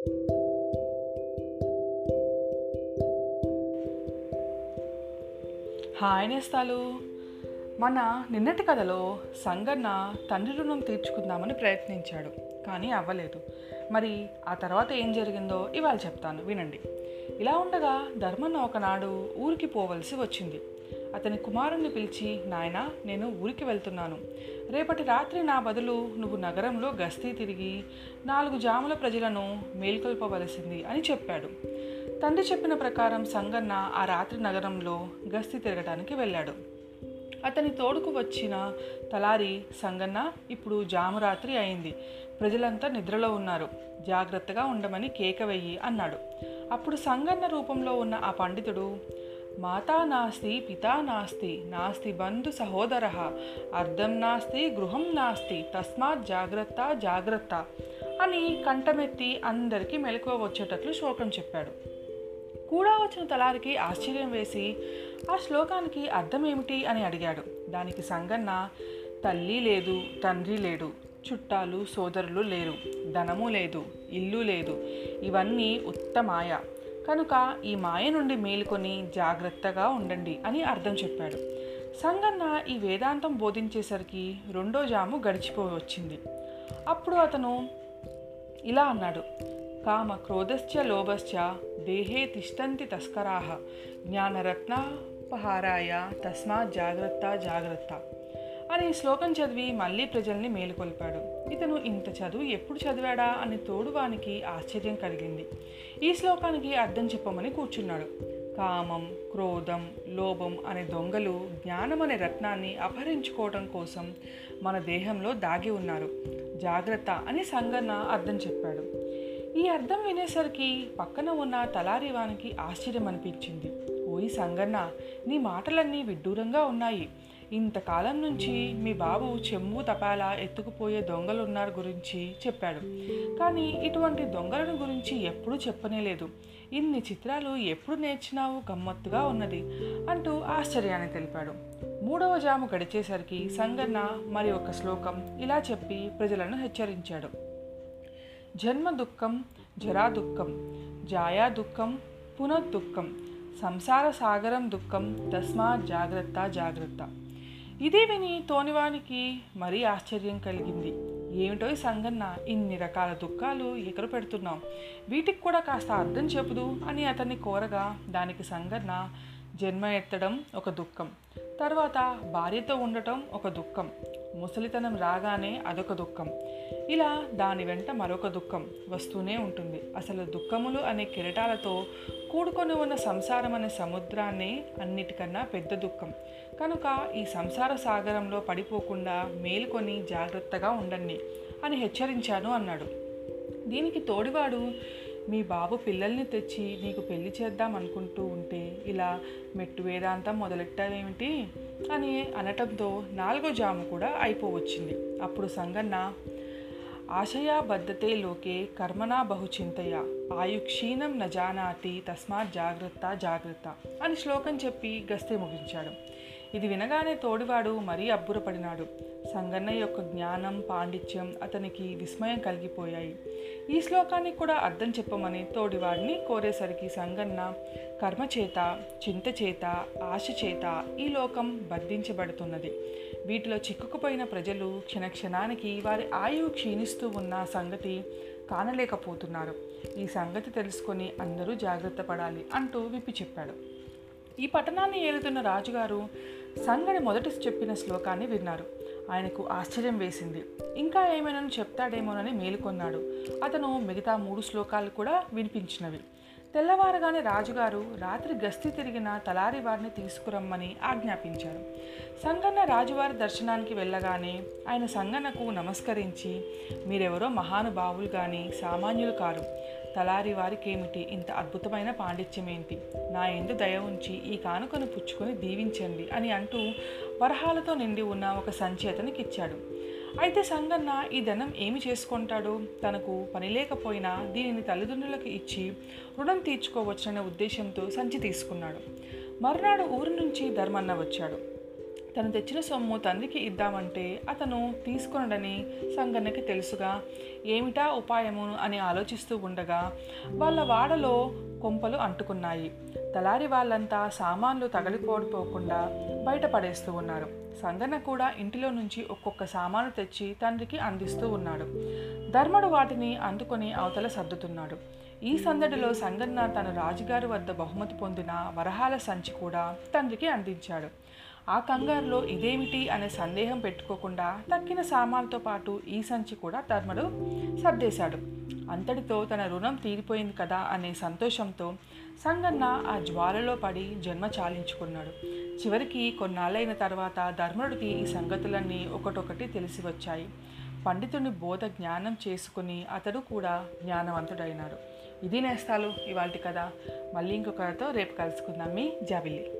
Hi నేస్తాలు. మన నిన్నటి కథలో సంగన్న తండ్రి రుణం తీర్చుకుందామని ప్రయత్నించాడు కానీ అవ్వలేదు. మరి ఆ తర్వాత ఏం జరిగిందో ఇవాళ చెప్తాను వినండి. ఇలా ఉండగా ధర్మన్న ఒకనాడు ఊరికి పోవలసి వచ్చింది. అతని కుమారుణ్ణి పిలిచి నాయన నేను ఊరికి వెళ్తున్నాను. రేపటి రాత్రి నా బదులు నువ్వు నగరంలో గస్తీ తిరిగి నాలుగు జాముల ప్రజలను మేల్కొల్పవలసింది అని చెప్పాడు. తండ్రి చెప్పిన ప్రకారం సంగన్న ఆ రాత్రి నగరంలో గస్తీ తిరగటానికి వెళ్ళాడు. అతని తోడుకు వచ్చిన తలారి సంగన్న ఇప్పుడు జామురాత్రి అయింది. ప్రజలంతా నిద్రలో ఉన్నారు. జాగ్రత్తగా ఉండమని కేక వెయ్యి అన్నాడు. అప్పుడు సంగన్న రూపంలో ఉన్న ఆ పండితుడు మాతా నాస్తి పితా నాస్తి నాస్తి బంధు సహోదర అర్థం నాస్తి గృహం నాస్తి తస్మాత్ జాగ్రత్త జాగ్రత్త అని కంఠమెత్తి అందరికీ మెలకువ వచ్చేటట్లు శ్లోకం చెప్పాడు. కూడా వచ్చిన తలారికి ఆశ్చర్యం వేసి ఆ శ్లోకానికి అర్థం ఏమిటి అని అడిగాడు. దానికి సంగన్న తల్లి లేదు తండ్రి లేడు చుట్టాలు సోదరులు లేరు ధనము లేదు ఇల్లు లేదు ఇవన్నీ ఉత్తమాయ కనుక ఈ మాయ నుండి మేలుకొని జాగ్రత్తగా ఉండండి అని అర్థం చెప్పాడు. సంగన్న ఈ వేదాంతం బోధించేసరికి రెండో జాము గడిచిపోయి వచ్చింది అప్పుడు అతను ఇలా అన్నాడు. కామ క్రోధశ్చ లోభశ్చ దేహే తిష్టంతి తస్కరాహ జ్ఞానరత్నాపహారాయ తస్మాత్ జాగ్రత్త జాగ్రత్త. అని శ్లోకం చదివి మళ్ళీ ప్రజల్ని మేలుకొల్పాడు ఇతను ఇంత చదువు ఎప్పుడు చదివాడా అని తోడువానికి ఆశ్చర్యం కలిగింది. ఈ శ్లోకానికి అర్థం చెప్పమని కూర్చున్నాడు. కామం క్రోధం లోభం అనే దొంగలు జ్ఞానం అనే రత్నాన్ని అపహరించుకోవడం కోసం మన దేహంలో దాగి ఉన్నారు. జాగ్రత్త అని సంగన్న అర్థం చెప్పాడు. ఈ అర్థం వినేసరికి పక్కన ఉన్న తలారివానికి ఆశ్చర్యం అనిపించింది ఓయి సంగన్న నీ మాటలన్నీ విడ్డూరంగా ఉన్నాయి. ఇంతకాలం నుంచి మీ బాబు చెంబు తపాలా ఎత్తుకుపోయే దొంగలున్నారు గురించి చెప్పాడు. కానీ ఇటువంటి దొంగలను గురించి ఎప్పుడూ చెప్పనేలేదు ఇన్ని చిత్రాలు ఎప్పుడు నేర్చినావు గమ్మత్తుగా ఉన్నది అంటూ ఆశ్చర్యాన్ని తెలిపాడు. మూడవ జాము గడిచేసరికి సంగన్న మరి ఒక శ్లోకం ఇలా చెప్పి ప్రజలను హెచ్చరించాడు. జన్మ దుఃఖం జరా దుఃఖం జాయా దుఃఖం పునఃదుఃఖం సంసార సాగరం దుఃఖం తస్మా జాగ్రత్త జాగ్రత్త. ఇది విని తోనివానికి మరీ ఆశ్చర్యం కలిగింది. ఏమిటో ఈ సంగన్న ఇన్ని రకాల దుఃఖాలు ఎకరు పెడుతున్నాం వీటికి కూడా కాస్త అర్థం చెబుదు అని అతన్ని కోరగా దానికి సంగన్న జన్మ ఎత్తడం ఒక దుఃఖం తర్వాత భార్యతో ఉండటం ఒక దుఃఖం ముసలితనం రాగానే అదొక దుఃఖం. ఇలా దాని వెంట మరొక దుఃఖం వస్తూనే ఉంటుంది. అసలు దుఃఖములు అనే కిరటాలతో కూడుకొని ఉన్న సంసారం అనే సముద్రాన్ని అన్నిటికన్నా పెద్ద దుఃఖం. కనుక ఈ సంసార సాగరంలో పడిపోకుండా మేలుకొని జాగ్రత్తగా ఉండండి అని హెచ్చరించాను అన్నాడు. దీనికి తోడివాడు మీ బాబు పిల్లల్ని తెచ్చి నీకు పెళ్ళి చేద్దాం అనుకుంటూ ఉంటే ఇలా మెట్టు వేదాంతం మొదలెట్టావేమిటి? అని అనటంతో నాలుగో జాము కూడా అయిపోవచ్చింది. అప్పుడు సంగన్న ఆశయాబద్ధతే లోకే కర్మనా బహుచింతయ ఆయుక్షీణం నజానాతి తస్మాత్ జాగ్రత్త జాగ్రత్త అని శ్లోకం చెప్పి గస్తె ముగించాడు. ఇది వినగానే తోడివాడు మరీ అబ్బురపడినాడు. సంగన్న యొక్క జ్ఞానం పాండిత్యం అతనికి విస్మయం కలిగిపోయాయి. ఈ శ్లోకాన్ని కూడా అర్థం చెప్పమని తోడివాడిని కోరేసరికి సంగన్న కర్మచేత చింతచేత చింత చేత ఆశ చేత ఈ లోకం బంధించబడుతున్నది. వీటిలో చిక్కుకుపోయిన ప్రజలు క్షణక్షణానికి వారి ఆయువు క్షీణిస్తూ ఉన్న సంగతి కానలేకపోతున్నారు. ఈ సంగతి తెలుసుకొని అందరూ జాగ్రత్త పడాలి అంటూ విప్పి చెప్పాడు. ఈ పట్టణాన్ని ఏలుతున్న రాజుగారు సంగడి మొదటి చెప్పిన శ్లోకాన్ని విన్నారు. ఆయనకు ఆశ్చర్యం వేసింది. ఇంకా ఏమైనా చెప్తాడేమోనని మేలుకొన్నాడు. అతను మిగతా మూడు శ్లోకాలు కూడా వినిపించినవి. తెల్లవారగానే రాజుగారు రాత్రి గస్తీ తిరిగిన తలారి వారిని తీసుకురమ్మని ఆజ్ఞాపించారు. సంగన్న రాజువారి దర్శనానికి వెళ్ళగానే ఆయన సంగన్నకు నమస్కరించి మీరెవరో మహానుభావులు కానీ సామాన్యులు కారు. తలారి వారికేమిటి ఇంత అద్భుతమైన పాండిత్యం ఏంటి నా ఎందు దయ ఉంచి ఈ కానుకను పుచ్చుకొని దీవించండి అని అంటూ వరహాలతో నిండి ఉన్న ఒక సంచి ఇచ్చాడు అయితే సంగన్న ఈ ధనం ఏమి చేసుకుంటాడు? తనకు పని లేకపోయినా దీనిని తల్లిదండ్రులకు ఇచ్చి రుణం తీర్చుకోవచ్చనే ఉద్దేశంతో సంచి తీసుకున్నాడు. మర్నాడు ఊరి నుంచి ధర్మన్న వచ్చాడు. తను తెచ్చిన సొమ్ము తండ్రికి ఇద్దామంటే అతను తీసుకొనడని సంగన్నకి తెలుసుగా. ఏమిటా ఉపాయము? అని ఆలోచిస్తూ ఉండగా వాళ్ళ వాడలో కొంపలు అంటుకున్నాయి. తలారి వాళ్ళంతా సామాన్లు తగలిపోడిపోకుండా బయటపడేస్తూ ఉన్నారు. సంగన్న కూడా ఇంటిలో నుంచి ఒక్కొక్క సామాను తెచ్చి తండ్రికి అందిస్తూ ఉన్నాడు. ధర్మడు వాటిని అందుకొని అవతల సర్దుతున్నాడు. ఈ సందడిలో సంగన్న తన రాజుగారి వద్ద బహుమతి పొందిన వరహాల సంచి కూడా తండ్రికి అందించాడు. ఆ కంగారులో ఇదేమిటి అనే సందేహం పెట్టుకోకుండా తక్కిన సామాన్లతో పాటు ఈ సంచి కూడా ధర్మడు సర్దేశాడు. అంతటితో తన రుణం తీరిపోయింది కదా అనే సంతోషంతో సంగన్న ఆ జ్వాలలో పడి జన్మ చాలించుకున్నాడు. చివరికి కొన్నాళ్ళైన తర్వాత ధర్మరుడికి ఈ సంగతులన్నీ ఒకటొకటి తెలిసి వచ్చాయి. పండితుని బోధ జ్ఞానం చేసుకుని అతడు కూడా జ్ఞానవంతుడైనాడు. ఇది నేస్తాలు ఇవాళ కదా మళ్ళీ ఇంకొకరితో రేపు కలుసుకుందాం. మీ జాబిల్లి.